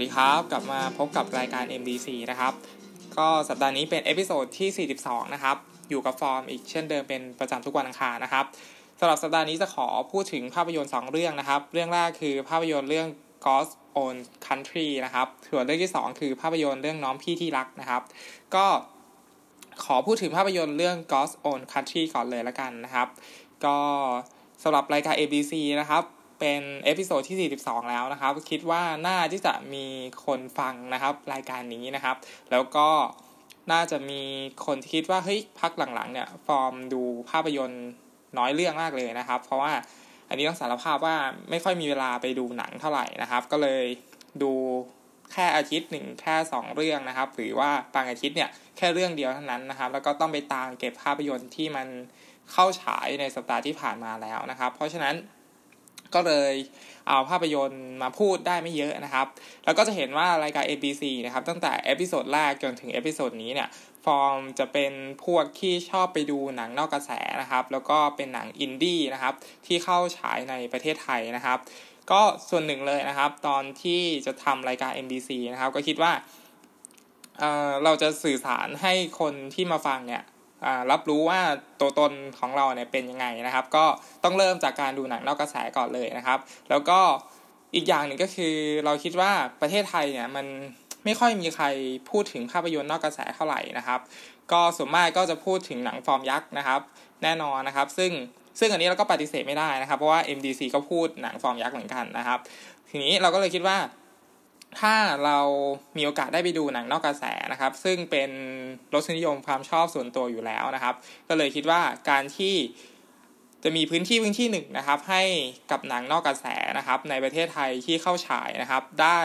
สวัสดีครับ กลับมาพบกับรายการ MDC นะครับ ก็สัปดาห์นี้เป็น episode ที่ 42 นะครับ อยู่กับฟอร์มอีกเช่นเดิมเป็นประจำทุกวันอังคารนะครับสำหรับสัปดาห์นี้จะขอพูดถึงภาพยนตร์ 2 เรื่องนะครับ เรื่องแรกคือภาพยนตร์เรื่อง God's Own Country นะครับส่วนเรื่องที่ 2 คือภาพยนตร์เรื่องน้องพี่ที่รักนะครับ ก็ขอพูดถึงภาพยนตร์เรื่อง God's Own Country ก่อนเลยละกันนะครับ ก็สำหรับรายการ MDC นะครับ เป็น episode ที่ 42 แล้วนะครับ คิดว่าน่าที่จะมีคนฟังนะครับ รายการนี้นะครับ แล้วก็น่าจะมีคนที่คิดว่าเฮ้ยพักหลังๆเนี่ยฟอร์มดูภาพยนตร์น้อยเรื่องมากเลยนะครับ เพราะว่าอันนี้ต้องสารภาพว่าไม่ค่อยมีเวลาไปดูหนังเท่าไหร่นะครับ ก็เลยดูแค่อาทิตย์หนึ่งแค่ 2 เรื่องนะครับ หรือว่าบางอาทิตย์เนี่ยแค่เรื่องเดียวเท่านั้นนะครับ แล้วก็ต้องไปตามเก็บภาพยนตร์ที่มันเข้าฉายในสัปดาห์ที่ผ่านมาแล้วนะครับ เพราะฉะนั้น ก็เลยเอาภาพยนตร์มาพูดได้ไม่เยอะนะครับ แล้วก็จะเห็นว่ารายการ MDC นะครับ ตั้งแต่ episode แรกจนถึง episode นี้เนี่ย ฟอร์มจะเป็นพวกที่ชอบไปดูหนังนอกกระแสนะครับ แล้วก็เป็นหนังอินดี้นะครับ ที่เข้าฉายในประเทศไทยนะครับ ก็ส่วนหนึ่งเลยนะครับ ตอนที่จะทำรายการ MDC นะครับ ก็คิดว่าเเราจะสื่อสารให้คนที่มาฟังเนี่ย รับรู้ว่าตัวตนของเราเนี่ยเป็นยังไงนะครับ ก็ต้องเริ่มจากการดูหนังนอกกระแสก่อนเลยนะครับ แล้วก็อีกอย่างหนึ่งก็คือเราคิดว่าประเทศไทยเนี่ยมันไม่ค่อยมีใครพูดถึงภาพยนตร์นอกกระแสเท่าไหร่นะครับ ก็ส่วนมากก็จะพูดถึงหนังฟอร์มยักษ์นะครับ แน่นอนนะครับ ซึ่งซึ่งอันนี้เราก็ปฏิเสธไม่ได้นะครับ เพราะว่า MDC ก็พูดหนังฟอร์มยักษ์เหมือนกันนะครับ ทีนี้เราก็เลยคิดว่า ถ้าเรามีโอกาสได้ไปดูหนังนอกกระแสนะครับ ซึ่งเป็นรสนิยมความชอบส่วนตัวอยู่แล้วนะครับ ก็เลยคิดว่าการที่จะมีพื้นที่พื้นที่หนึ่งนะครับ ให้กับหนังนอกกระแสนะครับ ในประเทศไทยที่เข้าฉายนะครับ ได้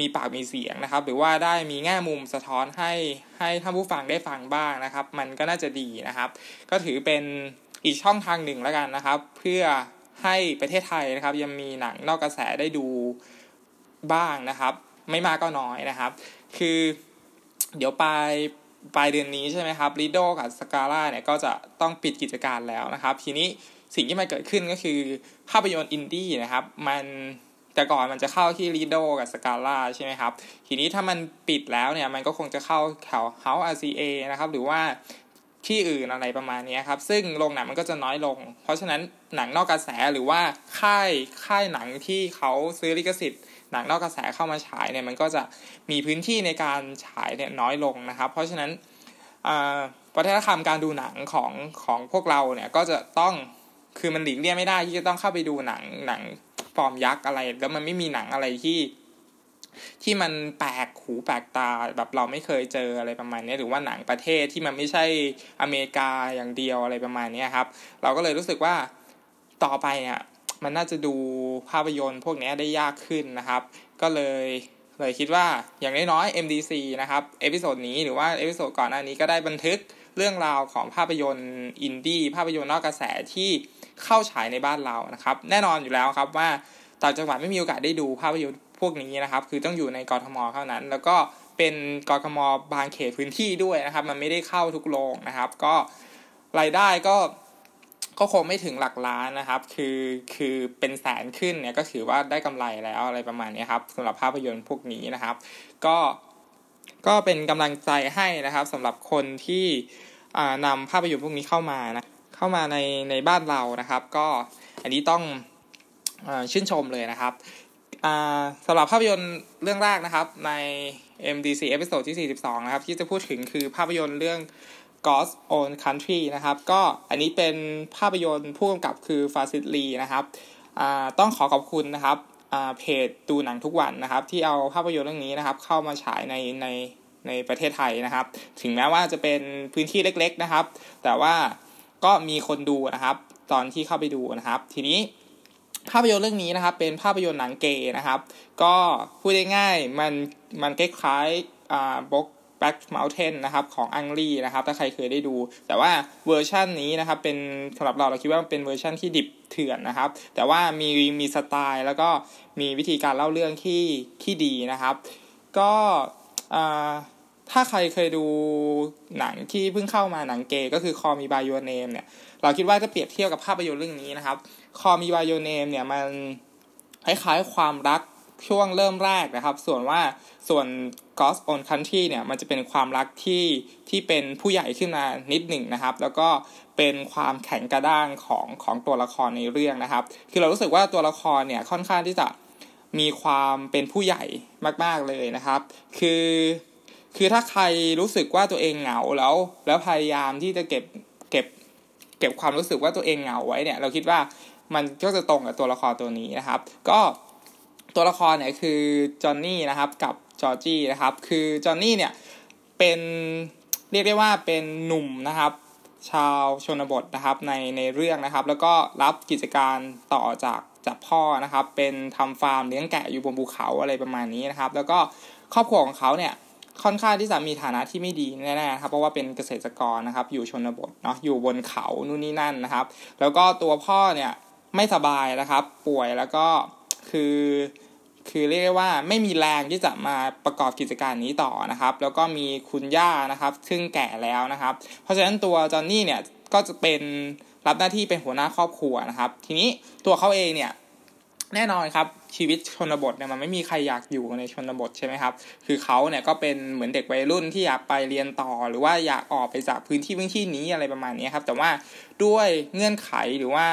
มีปากมีเสียงนะครับ หรือว่าได้มีแง่มุมสะท้อนให้ให้ท่านผู้ฟังได้ฟังบ้างนะครับ มันก็น่าจะดีนะครับ ก็ถือเป็นอีกช่องทางหนึ่งแล้วกันนะครับ เพื่อให้ประเทศไทยนะครับ ยังมีหนังนอกกระแสได้ดู บ้างนะครับ ไม่มากก็น้อยนะครับ คือเดี๋ยวปลายปลายเดือนนี้ใช่ไหมครับลีโดกับสกาล่าเนี่ยก็จะต้องปิดกิจการแล้วนะครับ ทีนี้สิ่งที่มันเกิดขึ้นก็คือภาพยนตร์อินดี้นะครับ มันแต่ก่อนมันจะเข้าที่ลีโดกับสกาล่าใช่ไหมครับ ทีนี้ถ้ามันปิดแล้วเนี่ยมันก็คงจะเข้าแถว House RCA นะครับ หรือว่าที่อื่นอะไรประมาณนี้ครับ ซึ่งโรงหนังมันก็จะน้อยลง เพราะฉะนั้นหนังนอกกระแสหรือว่าค่ายค่ายหนังที่เขาซื้อลิขสิทธิ์ หนังนอกกระแสเข้ามาฉายเนี่ยมันก็จะมีพื้นที่ในการฉายเนี่ยน้อยลงนะครับ เพราะฉะนั้นวัฒนธรรมการดูหนังของของพวกเราเนี่ยก็จะต้องคือมันหลีกเลี่ยงไม่ได้ที่จะต้องเข้าไปดูหนังหนังฟอร์มยักษ์อะไร แล้วมันไม่มีหนังอะไรที่ที่มันแปลกหูแปลกตาแบบเราไม่เคยเจออะไรประมาณนี้หรือว่าหนังประเทศที่มันไม่ใช่อเมริกาอย่างเดียวอะไรประมาณนี้ครับ เราก็เลยรู้สึกว่าต่อไปเนี่ย มันน่าจะดูภาพยนตร์พวกนี้ได้ยากขึ้นนะครับ ก็เลยเลยคิดว่าอย่างน้อยๆ MDC นะครับ episode นี้หรือว่า episode ก่อนหน้านี้ก็ได้บันทึกเรื่องราวของภาพยนตร์อินดี้ภาพยนตร์นอกกระแสที่เข้าฉายในบ้านเรานะครับ แน่นอนอยู่แล้วครับว่าต่างจังหวัดไม่มีโอกาสได้ดูภาพยนตร์พวกนี้นะครับ คือต้องอยู่ในกรทมเท่านั้น แล้วก็เป็นกรทมบางเขตพื้นที่ด้วยนะครับ มันไม่ได้เข้าทุกโรงนะครับ ก็รายได้ก็ ก็คงไม่ถึงหลักล้านนะครับ คือคือเป็นแสนขึ้นเนี่ยก็ถือว่าได้กำไรแล้วอะไรประมาณนี้ครับสำหรับภาพยนตร์พวกนี้นะครับ ก็ก็เป็นกำลังใจให้นะครับสำหรับคนที่นำภาพยนตร์พวกนี้เข้ามานะเข้ามาในในบ้านเรานะครับ ก็อันนี้ต้องอชื่นชมเลยนะครับสำหรับภาพยนตร์เรื่องแรกนะครับใน MDC episode ที่ 42 นะครับ ที่จะพูดถึงคือภาพยนตร์เรื่อง God's Own Country นะครับ ก็อันนี้เป็นภาพยนตร์ผู้กำกับคือ Francis Lee นะครับต้องขอขอบคุณนะครับเพจดูหนังทุกวันนะครับ ที่เอาภาพยนตร์เรื่องนี้นะครับ เข้ามาฉายในในในประเทศไทยนะครับ ถึงแม้ว่าจะเป็นพื้นที่เล็ก ๆนะครับ แต่ว่าก็มีคนดูนะครับ ตอนที่เข้าไปดูนะครับ ทีนี้ภาพยนตร์เรื่องนี้นะครับ เป็นภาพยนตร์หนังเกย์นะครับ ก็พูดง่ายๆมันมันคล้ายๆอ่า Brokeback Mountain นะครับของ Ang Lee นะครับถ้าใครเคยได้ดู แต่ว่าเวอร์ชันนี้นะครับเป็นสำหรับเราเราคิดว่าเป็นเวอร์ชันที่ดิบเถื่อนนะครับ แต่ว่ามีมีสไตล์แล้วก็มีวิธีการเล่าเรื่องที่ที่ดีนะครับ ก็ถ้าใครเคยดูหนังที่เพิ่งเข้ามาหนังเกย์ก็คือคอมีบายโยเนมเนี่ยเราคิดว่าจะเปรียบเทียบกับภาพยนตร์เรื่องนี้นะครับคอมีบายโยเนมเนี่ยมันคล้ายๆความรัก ช่วงเริ่มแรกนะครับ ส่วนว่าส่วน Ghost on Country เนี่ยมันจะเป็นความรักที่ที่เป็นผู้ใหญ่ขึ้นมานิดหนึ่งนะครับ แล้วก็เป็นความแข็งกระด้างของของตัวละครในเรื่องนะครับ คือเรารู้สึกว่าตัวละครเนี่ยค่อนข้างที่จะมีความเป็นผู้ใหญ่มากๆเลยนะครับ คือคือถ้าใครรู้สึกว่าตัวเองเหงาแล้ว แล้วพยายามที่จะเก็บเก็บเก็บความรู้สึกว่าตัวเองเหงาไว้เนี่ย เราคิดว่ามันก็จะตรงกับตัวละครตัวนี้นะครับ ก็ ตัวละครเนี่ยคือจอห์นนี่นะครับกับจอร์จี้นะครับ คือจอห์นนี่เนี่ยเป็นเรียกได้ว่าเป็นหนุ่มนะครับ ชาวชนบทนะครับในในเรื่องนะครับ แล้วก็รับกิจการต่อจากจากพ่อนะครับ เป็นทำฟาร์มเลี้ยงแกะอยู่บนภูเขาอะไรประมาณนี้นะครับ แล้วก็ครอบครัวของเขาเนี่ยค่อนข้างที่จะมีฐานะที่ไม่ดีแน่ๆครับเพราะว่าเป็นเกษตรกรนะครับ อยู่ชนบทเนาะอยู่บนเขานู่นนี่นั่นนะครับ แล้วก็ตัวพ่อเนี่ยไม่สบายนะครับ ป่วยแล้วก็คือ คือเรียกได้ว่าไม่มีแรงที่จะมาประกอบกิจการนี้ต่อนะครับ แล้วก็มีคุณย่านะครับ ซึ่งแก่แล้วนะครับ เพราะฉะนั้นตัวจอนนี่เนี่ยก็จะเป็นรับหน้าที่เป็นหัวหน้าครอบครัวนะครับ ทีนี้ตัวเขาเองเนี่ยแน่นอนครับชีวิตชนบทเนี่ยมันไม่มีใครอยากอยู่ในชนบทใช่ไหมครับ คือเขาเนี่ยก็เป็นเหมือนเด็กวัยรุ่นที่อยากไปเรียนต่อ หรือว่าอยากออกไปจากพื้นที่พื้นที่นี้อะไรประมาณนี้ครับ แต่ว่าด้วยเงื่อนไขหรือว่า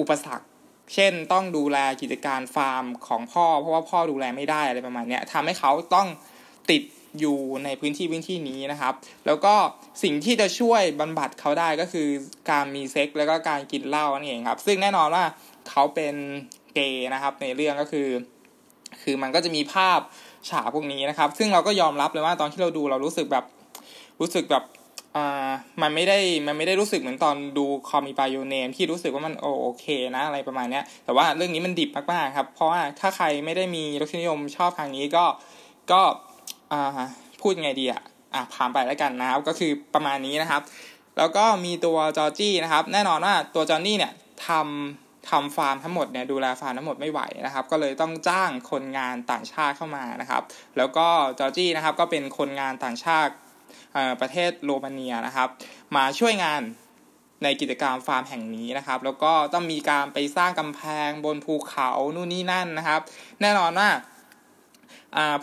อุปสรรค เช่นต้องดูแลกิจการฟาร์มของพ่อ เพราะว่าพ่อดูแลไม่ได้อะไรประมาณนี้ทำให้เขาต้องติดอยู่ในพื้นที่พื้นที่นี้นะครับ แล้วก็สิ่งที่จะช่วยบรรบัดเขาได้ก็คือการมีเซ็กแล้วก็การกินเหล้านั่นเองครับ ซึ่งแน่นอนว่าเขาเป็นเกย์นะครับ ในเรื่องก็คือ คือมันก็จะมีภาพฉากพวกนี้นะครับ ซึ่งเราก็ยอมรับเลยว่าตอนที่เราดูเรารู้สึกแบบรู้สึกแบบ อ่ามันไม่ได้มันไม่ได้รู้สึกเหมือนตอนดูคอมีปาโยเนมที่รู้สึกว่ามันโอโอเคนะอะไรประมาณเนี้ย แต่ว่าเรื่องนี้มันดิบมากๆครับ เพราะว่าถ้าใครไม่ได้มีรสนิยมชอบทางนี้ก็ก็อ่าพูดไงดีอะอะผ่านไปแล้วกันนะครับ ก็คือประมาณนี้นะครับ แล้วก็มีตัวจอจี้นะครับ แน่นอนว่าตัว Johnny เนี่ยทำทำฟาร์มทั้งหมดเนี่ยดูแลฟาร์มทั้งหมดไม่ไหวนะครับ ก็เลยต้องจ้างคนงานต่างชาติเข้ามานะครับ แล้วก็จอจี้นะครับก็เป็นคนงานต่างชาติ ประเทศโรมาเนียนะครับ มาช่วยงานในกิจกรรมฟาร์มแห่งนี้นะครับ แล้วก็ต้องมีการไปสร้างกำแพงบนภูเขานู่นนี่นั่นนะครับ แน่นอนว่า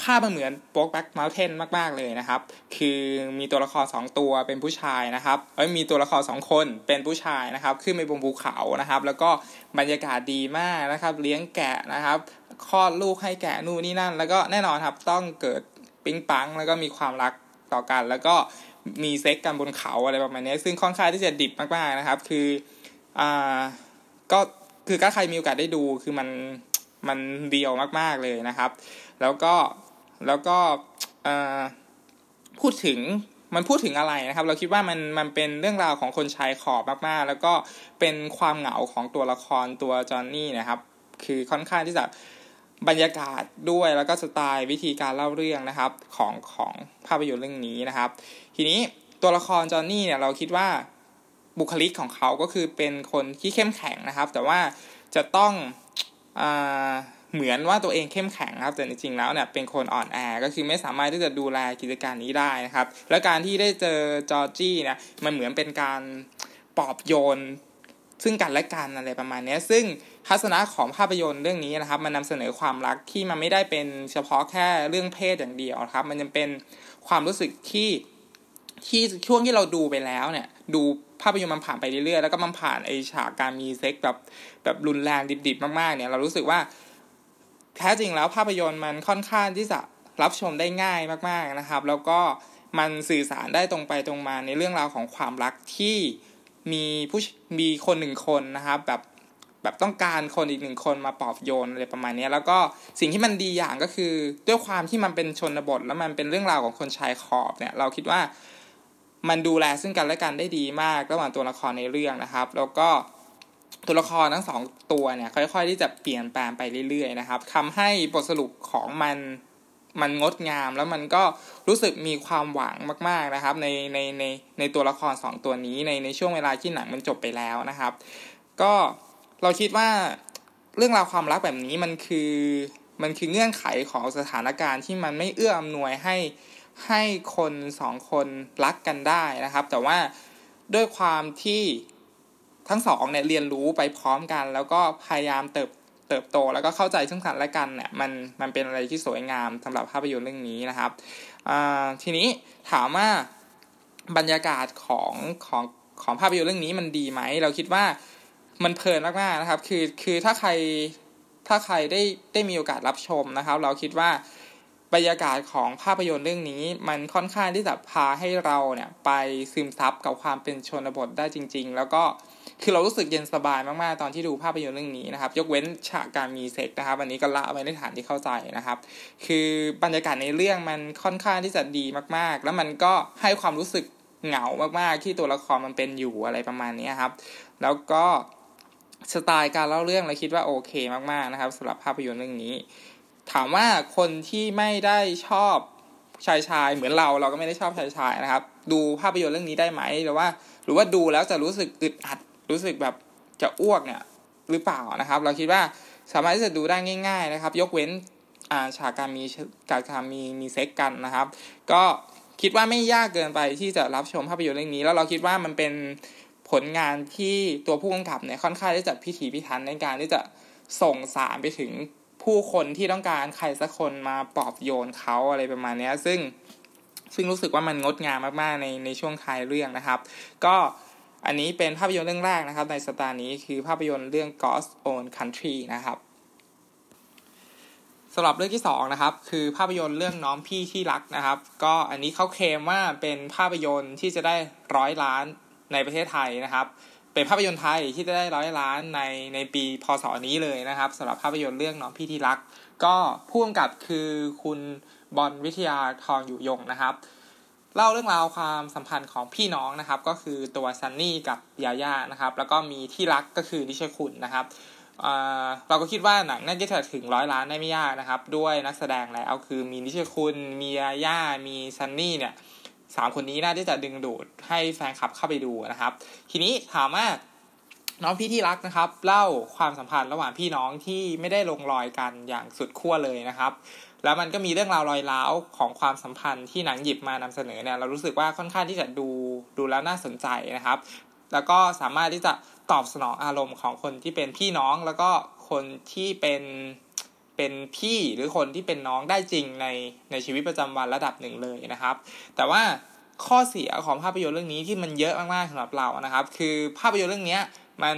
ภาพมันเหมือนโป๊กแบ็กมาลเทนมาก ๆ เลยนะครับ คือมีตัวละคร 2 ตัวเป็นผู้ชายนะครับ เอ้ยมีตัวละคร 2 คนเป็นผู้ชายนะครับ ขึ้นไปบนภูเขานะครับ แล้วก็บรรยากาศดีมากนะครับ เลี้ยงแกะนะครับคลอดลูกให้แกะนู่นนี่นั่น แล้วก็แน่นอนครับต้องเกิดปิ๊งปังแล้วก็มีความรัก ต่อกัน แล้วก็มีเซ็กกันบนเขาอะไรประมาณนี้ซึ่งค่อนข้างที่จะดิบมากๆนะครับ คืออ่าก็คือถ้าใครมีโอกาสได้ดูคือมันมันเดียวมากๆเลยนะครับ แล้วก็แล้วก็พูดถึงมันพูดถึงอะไรนะครับ เราคิดว่ามันมันเป็นเรื่องราวของคนชายขอบมากๆ แล้วก็เป็นความเหงาของตัวละครตัวจอห์นนี่นะครับ คือค่อนข้างที่จะ บรรยากาศด้วยแล้วก็สไตล์วิธีการเล่าเรื่องนะครับของของภาพยนตร์เรื่องนี้นะครับ ทีนี้ตัวละครจอห์นนี่เนี่ยเราคิดว่าบุคลิกของเขาก็คือเป็นคนที่เข้มแข็งนะครับ แต่ว่าจะต้องอเหมือนว่าตัวเองเข้มแข็งครับ แต่จริงๆแล้วเนี่ยเป็นคนอ่อนแอก็คือไม่สามารถที่จะดูแลกิจการนี้ได้นะครับ แล้วการที่ได้เจอจอร์จี้เนี่ยมันเหมือนเป็นการปลอบโยน ซึ่งกันและกันอะไรประมาณนี้ซึ่งทัศนะของภาพยนตร์เรื่องนี้นะครับ มันนาเสนอความรักที่มันไม่ได้เป็นเฉพาะแค่เรื่องเพศอย่างเดียวครับ มันยังเป็นความรู้สึกที่ที่ช่วงที่เราดูไปแล้วเนี่ย ดูภาพยนตร์มันผ่านไปเรื่อยๆแล้วก็มันผ่านไอฉากการมีเซ็กแบบแบบรุนแรงดิบๆ มากๆเนี่ยเรารู้สึกว่าแท้จริงแล้วภาพยนตร์มันค่อนข้างที่จะรับชมได้ง่ายมากๆนะครับ แล้วก็มันสื่อสารได้ตรงไปตรงมาในเรื่องราวของความรักที่ มีผู้มีคนหนึ่งคนนะครับแบบแบบต้องการคนอีกหนึ่งคนมาปอบโยนอะไรประมาณนี้แล้วก็สิ่งที่มันดีอย่างก็คือ ด้วยความที่มันเป็นชนบท แล้วมันเป็นเรื่องราวของคนชายขอบเนี่ยเราคิดว่ามันดูแลซึ่งกันและกันได้ดีมากระหว่างตัวละครในเรื่องนะครับ แล้วก็ตัวละครทั้งสองตัวเนี่ยค่อยๆที่จะเปลี่ยนแปลงไปเรื่อยๆนะครับทำให้บทสรุปของมัน มันงดงามแล้วมันก็รู้สึกมีความหวังมาก ๆนะครับ ในในในในตัวละครสองตัวนี้ในในช่วงเวลาที่หนังมันจบไปแล้วนะครับ ก็เราคิดว่าเรื่องราวความรักแบบนี้มันคือมันคือเงื่อนไขของสถานการณ์ที่มันไม่เอื้ออำนวยให้ให้คนสองคนรักกันได้นะครับ แต่ว่าด้วยความที่ทั้งสองเนี่ยเรียนรู้ไปพร้อมกัน แล้วก็พยายามเติบ เติบโตแล้วก็เข้าใจซึ่งกันและกันเนี่ยมันมันเป็นอะไรที่สวยงามสำหรับภาพยนตร์เรื่องนี้นะครับทีนี้ถามว่าบรรยากาศของของของภาพยนตร์เรื่องนี้มันดีไหมเราคิดว่ามันเพลินมากๆนะครับ คือคือถ้าใครถ้าใครได้ได้มีโอกาสรับชมนะครับ เราคิดว่าบรรยากาศของภาพยนตร์เรื่องนี้ มันค่อนข้างที่จะพาให้เราเนี่ยไปซึมซับกับความเป็นชนบทได้จริง ๆ แล้วก็ คือเรารู้สึกเย็นสบายมากๆ ตอนที่ดูภาพยนตร์เรื่องนี้นะครับ ยกเว้นฉากการมีเซ็กนะครับ อันนี้ก็ละไว้ในฐานที่เข้าใจนะครับ คือบรรยากาศในเรื่องมันค่อนข้างที่จะดีมากๆ แล้วมันก็ให้ความรู้สึกเหงามากๆ ที่ตัวละครมันเป็นอยู่อะไรประมาณนี้ครับ แล้วก็สไตล์การเล่าเรื่องเราคิดว่าโอเคมากๆนะครับสำหรับภาพยนตร์เรื่องนี้ ถามว่าคนที่ไม่ได้ชอบชายชายเหมือนเราเราก็ไม่ได้ชอบชายชายนะครับ ดูภาพยนตร์เรื่องนี้ได้ไหมหรือว่า หรือว่าดูแล้วจะรู้สึกอึดอัด รู้สึกแบบจะอ้วกเนี่ยหรือเปล่านะครับ เราคิดว่าสามารถที่จะดูได้ง่าย ๆนะครับ ยกเว้นอาฉากการมีการการมีมีเซ็กกันนะครับ ก็คิดว่าไม่ยากเกินไปที่จะรับชมภาพยนตร์เรื่องนี้ แล้วเราคิดว่ามันเป็นผลงานที่ตัวผู้กำกับเนี่ยค่อนข้างที่จะพิถีพิถันในการที่จะส่งสารไปถึงผู้คนที่ต้องการใครสักคนมาปลอบโยนเขาอะไรประมาณนี้ซึ่งซึ่งรู้สึกว่ามันงดงามมากๆในในช่วงท้ายเรื่องนะครับ ก็ อันนี้เป็นภาพยนตร์เรื่องแรกนะครับ ในสตาร์นี้คือภาพยนตร์เรื่อง God's Own Country นะครับสำหรับเรื่องที่2นะครับคือภาพยนตร์เรื่องน้องพี่ที่รักนะครับ ก็อันนี้เขาเคลมว่าเป็นภาพยนตร์ที่จะได้ร้อยล้านในประเทศไทยนะครับ เป็นภาพยนตร์ไทยที่จะได้ร้อยล้านในในปีพศนี้เลยนะครับสำหรับภาพยนตร์เรื่องน้องพี่ที่รัก ก็ผู้กำกับคือคุณบอลวิทยาทองอยู่ยงนะครับ เล่าเรื่องราวความสัมพันธ์ของพี่น้องนะครับ ก็คือตัวซันนี่กับยาย่านะครับ แล้วก็มีที่รักก็คือนิชคุณนะครับเราก็คิดว่าหนังน่าจะถึงร้อยล้านได้ไม่ยากนะครับ ด้วยนักแสดงแล้วคือมีนิชคุณมียาย่ามีซันนี่เนี่ยสามคนนี้น่าจะดึงดูดให้แฟนคลับเข้าไปดูนะครับ ทีนี้ถามว่าน้องพี่ที่รักนะครับ เล่าความสัมพันธ์ระหว่างพี่น้องที่ไม่ได้ลงรอยกันอย่างสุดขั้วเลยนะครับ แล้วมันก็มีเรื่องราวรอยร้าวของความสัมพันธ์ที่หนังหยิบมานำเสนอเนี่ยเรารู้สึกว่าค่อนข้างที่จะดูดูแล้วน่าสนใจนะครับ แล้วก็สามารถที่จะตอบสนองอารมณ์ของคนที่เป็นพี่น้องแล้วก็คนที่เป็นเป็นพี่หรือคนที่เป็นน้องได้จริงในในชีวิตประจำวันระดับหนึ่งเลยนะครับ แต่ว่าข้อเสียของภาพยนตร์เรื่องนี้ที่มันเยอะมากๆสำหรับเรานะครับ คือภาพยนตร์เรื่องนี้มัน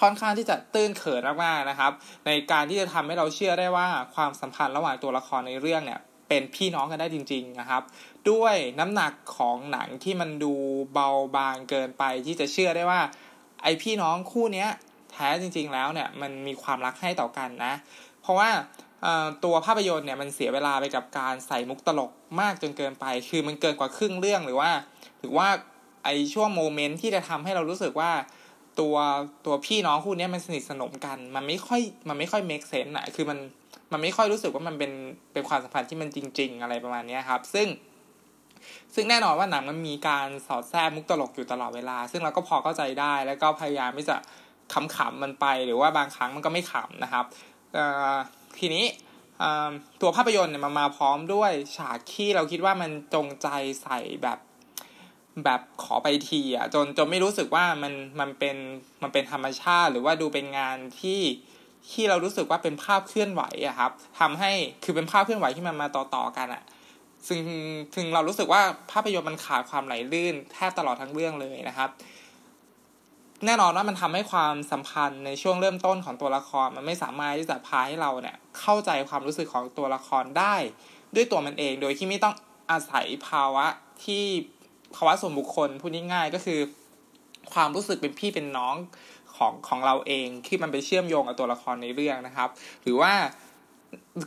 ค่อนข้างที่จะตื้นเขินมากๆนะครับ ในการที่จะทำให้เราเชื่อได้ว่าความสัมพันธ์ระหว่างตัวละครในเรื่องเนี่ยเป็นพี่น้องกันได้จริง ๆนะครับ ด้วยน้ำหนักของหนังที่มันดูเบาบางเกินไปที่จะเชื่อได้ว่า ไอพี่น้องคู่เนี้ยแท้จริง ๆ แล้วเนี่ยมันมีความรักให้ต่อกันนะ เพราะว่าตัวภาพยนตร์เนี่ยมันเสียเวลาไปกับการใส่มุกตลกมากจนเกินไป คือมันเกินกว่าครึ่งเรื่องหรือว่า หรือว่าไอช่วงโมเมนต์ที่จะทำให้เรารู้สึกว่า ตัวตัวพี่น้องคู่นี้มันสนิทสนมกัน มันไม่ค่อยมันไม่ค่อย make sense อะคือมันมันไม่ค่อยรู้สึกว่ามันเป็นเป็นความสัมพันธ์ที่มันจริง ๆ อะไรประมาณนี้ครับ ซึ่ง ซึ่งแน่นอนว่าหนังมันมีการสอดแทรกมุกตลกอยู่ตลอดเวลา ซึ่งเราก็พอเข้าใจได้แล้วก็พยายามที่จะขำๆมันไป หรือว่าบางครั้งมันก็ไม่ขำนะครับทีนี้ตัวภาพยนตร์เนี่ยมันมาพร้อมด้วยฉากที่เราคิดว่ามันจงใจใส่แบบ แบบขอไปทีอะจนจนไม่รู้สึกว่ามันมันเป็นมันเป็นธรรมชาติ หรือว่าดูเป็นงานที่ที่เรารู้สึกว่าเป็นภาพเคลื่อนไหวอะครับทำให้คือเป็นภาพเคลื่อนไหวที่มันมาต่อต่อกันอะซึ่งถึงเรารู้สึกว่าภาพยนตร์มันขาดความไหลลื่นแทบตลอดทั้งเรื่องเลยนะครับ แน่นอนว่ามันทำให้ความสัมพันธ์ในช่วงเริ่มต้นของตัวละคร มันไม่สามารถที่จะพาให้เราเนี่ยเข้าใจความรู้สึกของตัวละครได้ ด้วยตัวมันเองโดยที่ไม่ต้องอาศัยภาวะที่ ภาวะส่วนบุคคลพูดง่ายๆก็คือ ความรู้สึกเป็นพี่เป็นน้องของของเราเองที่มันไปเชื่อมโยงกับตัวละครในเรื่องนะครับ หรือว่า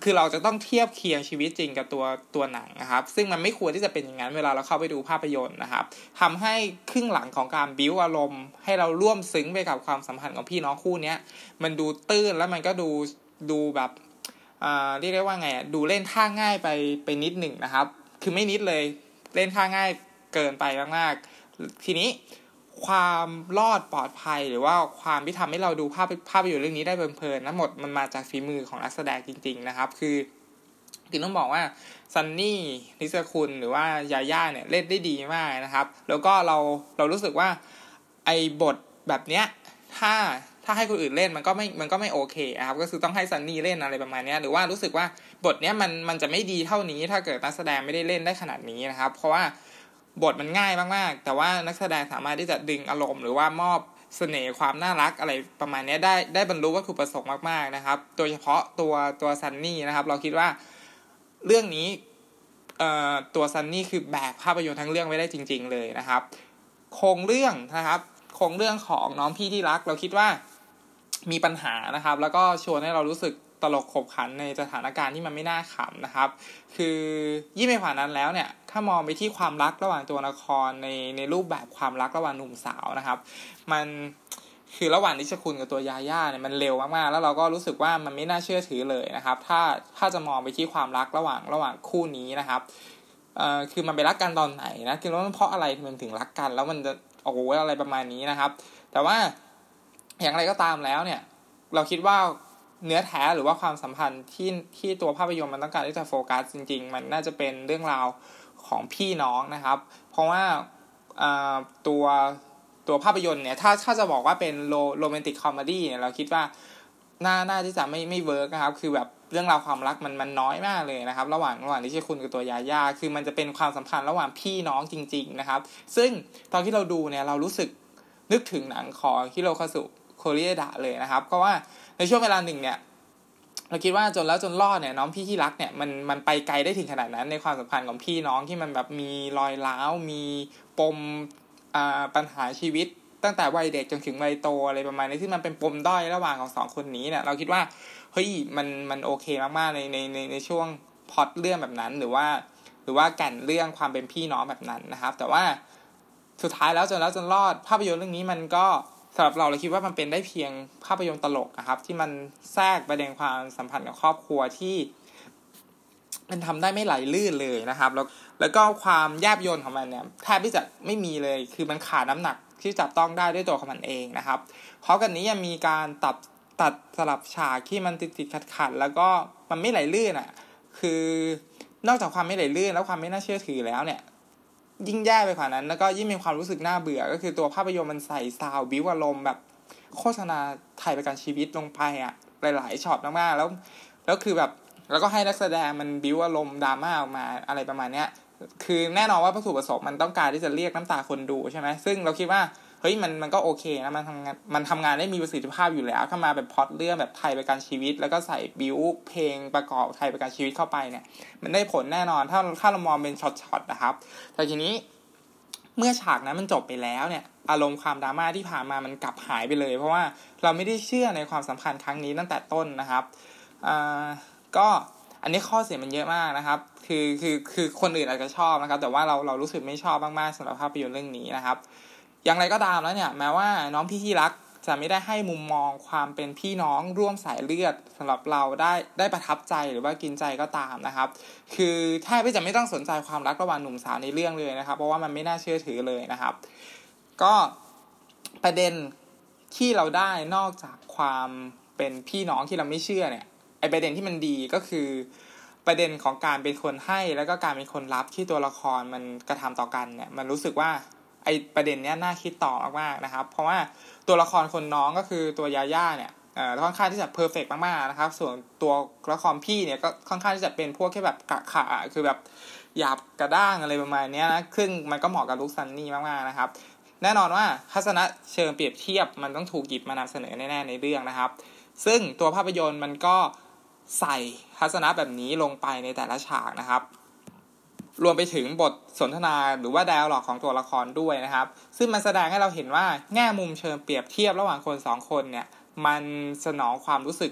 คือเราจะต้องเทียบเคียงชีวิตจริงกับตัวตัวหนังนะครับ ซึ่งมันไม่ควรที่จะเป็นอย่างนั้นเวลาเราเข้าไปดูภาพยนตร์นะครับทำให้ครึ่งหลังของการบิ้วอารมณ์ ให้เราร่วมซึ้งไปกับความสัมพันธ์ของพี่น้องคู่นี้มันดูตื้นแล้วมันก็ดูดูแบบอ่าเรียกได้ว่าไงดูเล่นท่าง่ายไปไปนิดหนึ่งนะครับ คือไม่นิดเลยเล่นท่าง่าย เกินไปมากๆ ทีนี้ความรอดปลอดภัยหรือว่าความที่ทำให้เราดูภาพภาพยนตร์เรื่องนี้ได้เพลินๆทั้งหมดมันมาจากฝีมือของนักแสดงจริง ๆ นะครับ คือคือต้องบอกว่าซันนี่นิสคุณหรือว่ายาย่าเนี่ยเล่นได้ดีมากนะครับ แล้วก็เราเรารู้สึกว่าไอ้บทแบบเนี้ยถ้าถ้าให้คนอื่นเล่นมันก็ไม่มันก็ไม่โอเคครับก็คือต้องให้ซันนี่เล่นอะไรประมาณนี้หรือว่ารู้สึกว่าบทเนี้ยมันมันจะไม่ดีเท่านี้ถ้าเกิดนักแสดงไม่ได้เล่นได้ขนาดนี้นะครับ เพราะว่า บทมันง่ายมากๆ แต่ว่านักแสดงสามารถที่จะดึงอารมณ์หรือว่ามอบเสน่ห์ความน่ารักอะไรประมาณนี้ได้ได้บรรลุวัตถุประสงค์มากๆนะครับ โดยเฉพาะตัวตัวซันนี่นะครับ เราคิดว่าเรื่องนี้ตัวซันนี่คือแบกภาพยนตร์ทั้งเรื่องไว้ได้จริง ๆ เลยนะครับ โครงเรื่องนะครับ โครงเรื่องของน้องพี่ที่รัก เราคิดว่ามีปัญหานะครับ แล้วก็ชวนให้เรารู้สึกตลกขบขันในสถานการณ์ที่มันไม่น่าขำนะครับ คือยิ่งไปกว่านั้นแล้วเนี่ย ถ้ามองไปที่ความรักระหว่างตัวละครในในรูปแบบความรักระหว่างหนุ่มสาวนะครับ มันคือระหว่างนิชคุณกับตัวยาย่าเนี่ยมันเร็วมากๆ แล้วเราก็รู้สึกว่ามันไม่น่าเชื่อถือเลยนะครับ ถ้าถ้าจะมองไปที่ความรักระหว่างระหว่างคู่นี้นะครับเอ่อคือมันไปรักกันตอนไหนนะคือว่ามันเพราะอะไรมันถึงรักกัน แล้วมันจะโอ้โหอะไรประมาณนี้นะครับ แต่ว่าอย่างไรก็ตามแล้วเนี่ย เราคิดว่าเนื้อแท้หรือว่าความสัมพันธ์ที่ที่ตัวภาพยนตร์มันต้องการที่จะโฟกัสจริง ๆ มันน่าจะเป็นเรื่องราว ของพี่น้องนะครับ เพราะว่าตัวตัวภาพยนตร์เนี่ยถ้าถ้าจะบอกว่าเป็นโร romantic comedy เนี่ยเราคิดว่าน่าน่าที่จะไม่ไม่ work นะครับ คือแบบเรื่องราวความรักมันมันน้อยมากเลยนะครับ ระหว่างระหว่างพี่นิชคุณกับตัวยาย่าคือมันจะเป็นความสัมพันธ์ระหว่างพี่น้องจริง ๆนะครับ ซึ่งตอนที่เราดูเนี่ยเรารู้สึกนึกถึงหนังของฮิโรคาสุโคเรียดะเลยนะครับ เพราะว่าในช่วงเวลาหนึ่งเนี่ย เราคิดว่าจนแล้วจนรอดเนี่ยน้องพี่ที่รักเนี่ยมันมันไปไกลได้ถึงขนาดนั้นในความสัมพันธ์ของพี่น้องที่มันแบบมีรอยร้าวมีปมอ่าปัญหาชีวิตตั้งแต่วัยเด็กจนถึงวัยโตอะไรประมาณนี้ที่มันเป็นปมด้อยระหว่างของสองคนนี้เนี่ยเราคิดว่าเฮ้ยมันมันโอเคมากๆในในในในช่วงพอดเรื่องแบบนั้นหรือว่า หรือว่าแก่นเรื่องความเป็นพี่น้องแบบนั้นนะครับ แต่ว่าสุดท้ายแล้วจนแล้วจนรอดภาพยนตร์เรื่องนี้มันก็ สำหรับเราเราคิดว่ามันเป็นได้เพียงภาพยนตร์ตลกนะครับ ที่มันแทรกประเด็นความสัมพันธ์กับครอบครัวที่ มันทำได้ไม่ไหลลื่นเลยนะครับ แล้วแล้วก็ความแยบยนของมันเนี่ยแทบที่จะไม่มีเลย คือมันขาดน้ำหนักที่จับต้องได้ด้วยตัวของมันเองนะครับเพราะกันนี้ยังมีการตัดตัดสลับฉากที่มันติดติดขัดขัดแล้วก็มันไม่ไหลลื่นอะ คือนอกจากความไม่ไหลลื่นแล้วความไม่น่าเชื่อถือแล้วเนี่ย ยิ่งแย่ไปกว่านั้น แล้วก็ยิ่งมีความรู้สึกน่าเบื่อ ก็คือตัวภาพยนตร์มันใส่ซาวบิวอารมณ์แบบ โฆษณาถ่ายประกันชีวิตลงไปอะหลายๆช็อตมากๆแล้วแล้วคือแบบแล้วก็ให้นักแสดงมันบิวอารมณ์ดราม่าออกมาอะไรประมาณเนี้ยคือแน่นอนว่าวัตถุประสงค์มันต้องการที่จะเรียกน้ำตาคนดูใช่ไหมซึ่งเราคิดว่า เฮ้ยมันมันก็โอเคนะมันทำงานมันทำงานได้มีประสิทธิภาพอยู่แล้ว ถ้ามาแบบพอดเรื่องแบบไทยประกันชีวิต แล้วก็ใส่บิวเพลงประกอบไทยประกันชีวิตเข้าไปเนี่ย มันได้ผลแน่นอนถ้าถ้าเรามองเป็นช็อตๆนะครับ แต่ทีนี้เมื่อฉากนั้นมันจบไปแล้วเนี่ย อารมณ์ความดราม่าที่ผ่านมามันกลับหายไปเลย เพราะว่าเราไม่ได้เชื่อในความสัมพันธ์ครั้งนี้ตั้งแต่ต้นนะครับอ่าก็อันนี้ข้อเสียมันเยอะมากนะครับ คือคือคือคนอื่นอาจจะชอบนะครับ แต่ว่าเราเรารู้สึกไม่ชอบมากๆสำหรับภาพยนตร์เรื่องนี้นะครับ อย่างไรก็ตามแล้วเนี่ยแม้ว่าน้องพี่ที่รักจะไม่ได้ให้มุมมองความเป็นพี่น้องร่วมสายเลือดสำหรับเราได้ได้ประทับใจหรือว่ากินใจก็ตามนะครับ คือแทบจะไม่ต้องสนใจความรักระหว่างหนุ่มสาวในเรื่องเลยนะครับ เพราะว่ามันไม่น่าเชื่อถือเลยนะครับ ก็ประเด็นที่เราได้นอกจากความเป็นพี่น้องที่เราไม่เชื่อเนี่ยไอประเด็นที่มันดีก็คือประเด็นของการเป็นคนให้แล้วก็การเป็นคนรับที่ตัวละครมันกระทำต่อกันเนี่ยมันรู้สึกว่า ไอประเด็นเนี้ยน่าคิดต่อมากๆนะครับ เพราะว่าตัวละครคนน้องก็คือตัวยาย่าเนี่ยเอ่อค่อนข้างที่จะเพอร์เฟกมากๆนะครับ ส่วนตัวละครพี่เนี่ยก็ค่อนข้างที่จะเป็นพวกแค่แบบกะขาคือแบบหยาบกระด้างอะไรประมาณนี้นะซึ่งมันก็เหมาะกับลุคซันนี่มากๆนะครับ แน่นอนว่าทัศนะเชิงเปรียบเทียบมันต้องถูกหยิบมานำเสนอแน่ๆในเรื่องนะครับ ซึ่งตัวภาพยนตร์มันก็ใส่ทัศนะแบบนี้ลงไปในแต่ละฉากนะครับ รวมไปถึงบทสนทนาหรือว่าดาวหลอกของตัวละครด้วยนะครับ ซึ่งมันแสดงให้เราเห็นว่าแง่มุมเชิงเปรียบเทียบระหว่างคนสองคนเนี่ย มันสนองความรู้สึก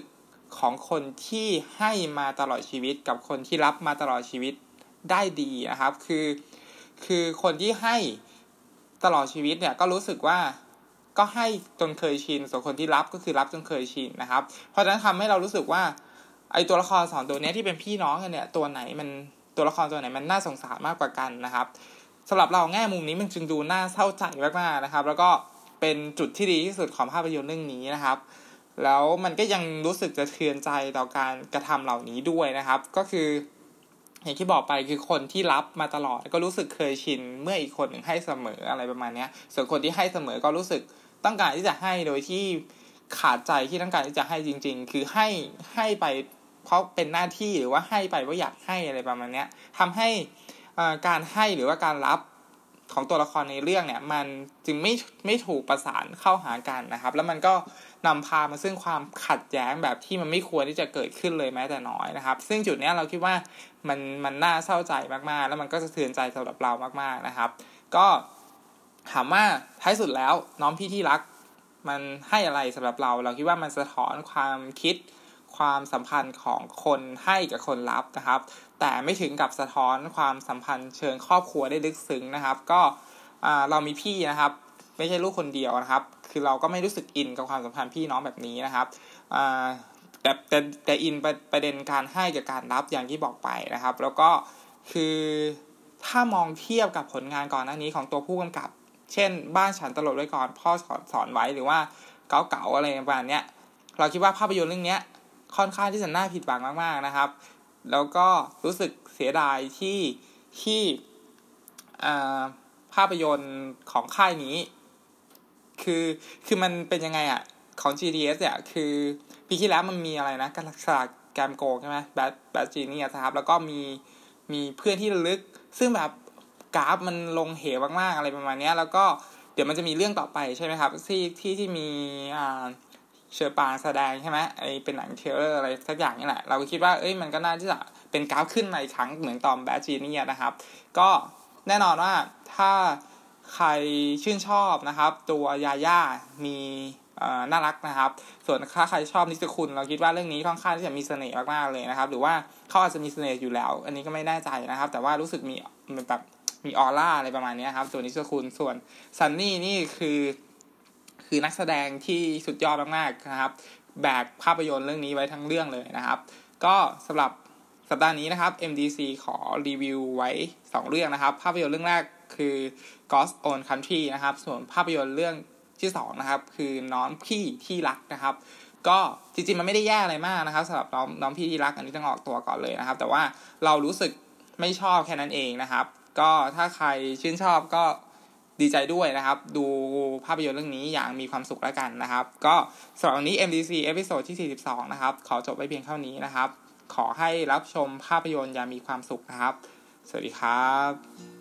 ของคนที่ให้มาตลอดชีวิตกับคนที่รับมาตลอดชีวิตได้ดีนะครับ คือ คือคนที่ให้ตลอดชีวิตเนี่ยก็รู้สึกว่าก็ให้จนเคยชิน ส่วนคนที่รับก็คือรับจนเคยชินนะครับ เพราะฉะนั้นทำให้เรารู้สึกว่าไอตัวละครสองตัวนี้ที่เป็นพี่น้องกันเนี่ยตัวไหนมัน ตัวละครตัวไหนมันน่าสงสารมากกว่ากันนะครับสำหรับเราแง่มุมนี้มันจึงดูน่าเศร้าใจมากๆนะครับ แล้วก็เป็นจุดที่ดีที่สุดของภาพยนตร์เรื่องนี้นะครับ แล้วมันก็ยังรู้สึกจะเทือนใจต่อการกระทำเหล่านี้ด้วยนะครับ ก็คือ อย่างที่บอกไปคือคนที่รับมาตลอดก็รู้สึกเคยชินเมื่ออีกคนหนึ่งให้เสมออะไรประมาณนี้ส่วนคนที่ให้เสมอก็รู้สึกต้องการที่จะให้โดยที่ขาดใจที่ต้องการที่จะให้จริง ๆ คือให้ให้ไป เพราะเป็นหน้าที่หรือว่าให้ไปว่าอยากให้อะไรประมาณนี้ทำให้การให้หรือว่าการรับของตัวละครในเรื่องเนี่ย มันจึงไม่ไม่ถูกประสานเข้าหากันนะครับ แล้วมันก็นำพามาซึ่งความขัดแย้งแบบที่มันไม่ควรที่จะเกิดขึ้นเลยแม้แต่น้อยนะครับ ซึ่งจุดนี้เราคิดว่ามันมันน่าเศร้าใจมากๆ แล้วมันก็จะเทือนใจสำหรับเรามากๆนะครับ ก็ถามว่าท้ายสุดแล้วน้องพี่ที่รัก มันให้อะไรสำหรับเรา เราคิดว่ามันสะท้อนความคิด ความสัมพันธ์ของคนให้กับคนรับนะครับ แต่ไม่ถึงกับสะท้อนความสัมพันธ์เชิงครอบครัวได้ลึกซึ้งนะครับ ก็เรามีพี่นะครับ ไม่ใช่ลูกคนเดียวนะครับ คือเราก็ไม่รู้สึกอินกับความสัมพันธ์พี่น้องแบบนี้นะครับแต่แต่แต่อินประเด็นการให้กับการรับอย่างที่บอกไปนะครับ แล้วก็คือถ้ามองเทียบกับผลงานก่อนหน้านี้ของตัวผู้กำกับ เช่น บ้านฉันตลบไว้ก่อนพ่อสอนสอนไว้หรือว่าเก๋าๆอะไรประมาณนี้ยเราคิดว่าภาพยนตร์เรื่องเนี้ย ค่อนข้างที่จะน่าผิดหวังมาก ๆนะครับ แล้วก็รู้สึกเสียดายที่ที่ภาพยนตร์ของค่ายนี้ คือคือมันเป็นยังไงอะ่ะของ GDS เนี่ยคือปีที่แล้วมันมีอะไรนะฉลาดเกมส์โกงใช่ไหม Bad Bad Genius นะครับ แล้วก็มีมีเพื่อนที่ระลึก ซึ่งแบบกราฟมันลงเหวมากๆอะไรประมาณนี้แล้วก็เดี๋ยวมันจะมีเรื่องต่อไปใช่ไหมครับ ที่ที่ที่มีอ่า เฌอปรางแสดงใช่ไหมไอเป็นหนัง thriller อะไรสักอย่างนี่แหละ เราก็คิดว่าเอ้ยมันก็น่าที่จะเป็นกราฟขึ้นในครั้งเหมือนตอน Bad Genius นะครับ ก็แน่นอนว่าถ้าใครชื่นชอบนะครับ ตัวยาย่ามีน่ารักนะครับ ส่วนถ้าใครชอบนิสคุณ เราคิดว่าเรื่องนี้ค่อนข้างที่จะมีเสน่ห์มากๆเลยนะครับ หรือว่าเขาอาจจะมีเสน่ห์อยู่แล้ว อันนี้ก็ไม่แน่ใจนะครับ แต่ว่ารู้สึกมีแบบมีออร่าอะไรประมาณนี้ครับ ส่วนนิสคุณส่วนซันนี่นี่คือ คือนักแสดงที่สุดยอดมากๆนะครับ แบกภาพยนตร์เรื่องนี้ไว้ทั้งเรื่องเลยนะครับ ก็สำหรับสัปดาห์นี้นะครับ MDC ขอรีวิวไว้ 2 เรื่องนะครับ ภาพยนตร์เรื่องแรกคือ God's Own Country นะครับ ส่วนภาพยนตร์เรื่องที่2นะครับ คือน้องพี่ที่รักนะครับ ก็จริงๆมันไม่ได้แย่อะไรมากนะครับสำหรับน้องน้องพี่ที่รักอันนี้ต้องออกตัวก่อนเลยนะครับ แต่ว่าเรารู้สึกไม่ชอบแค่นั้นเองนะครับ ก็ถ้าใครชื่นชอบก็ ดีใจด้วยนะครับ ดูภาพยนตร์เรื่องนี้อย่างมีความสุขแล้วกันนะครับ ก็สำหรับวันนี้ MDC episode ที่ 42 นะครับ ขอจบไว้เพียงเท่านี้นะครับ ขอให้รับชมภาพยนตร์อย่างมีความสุขนะครับ สวัสดีครับ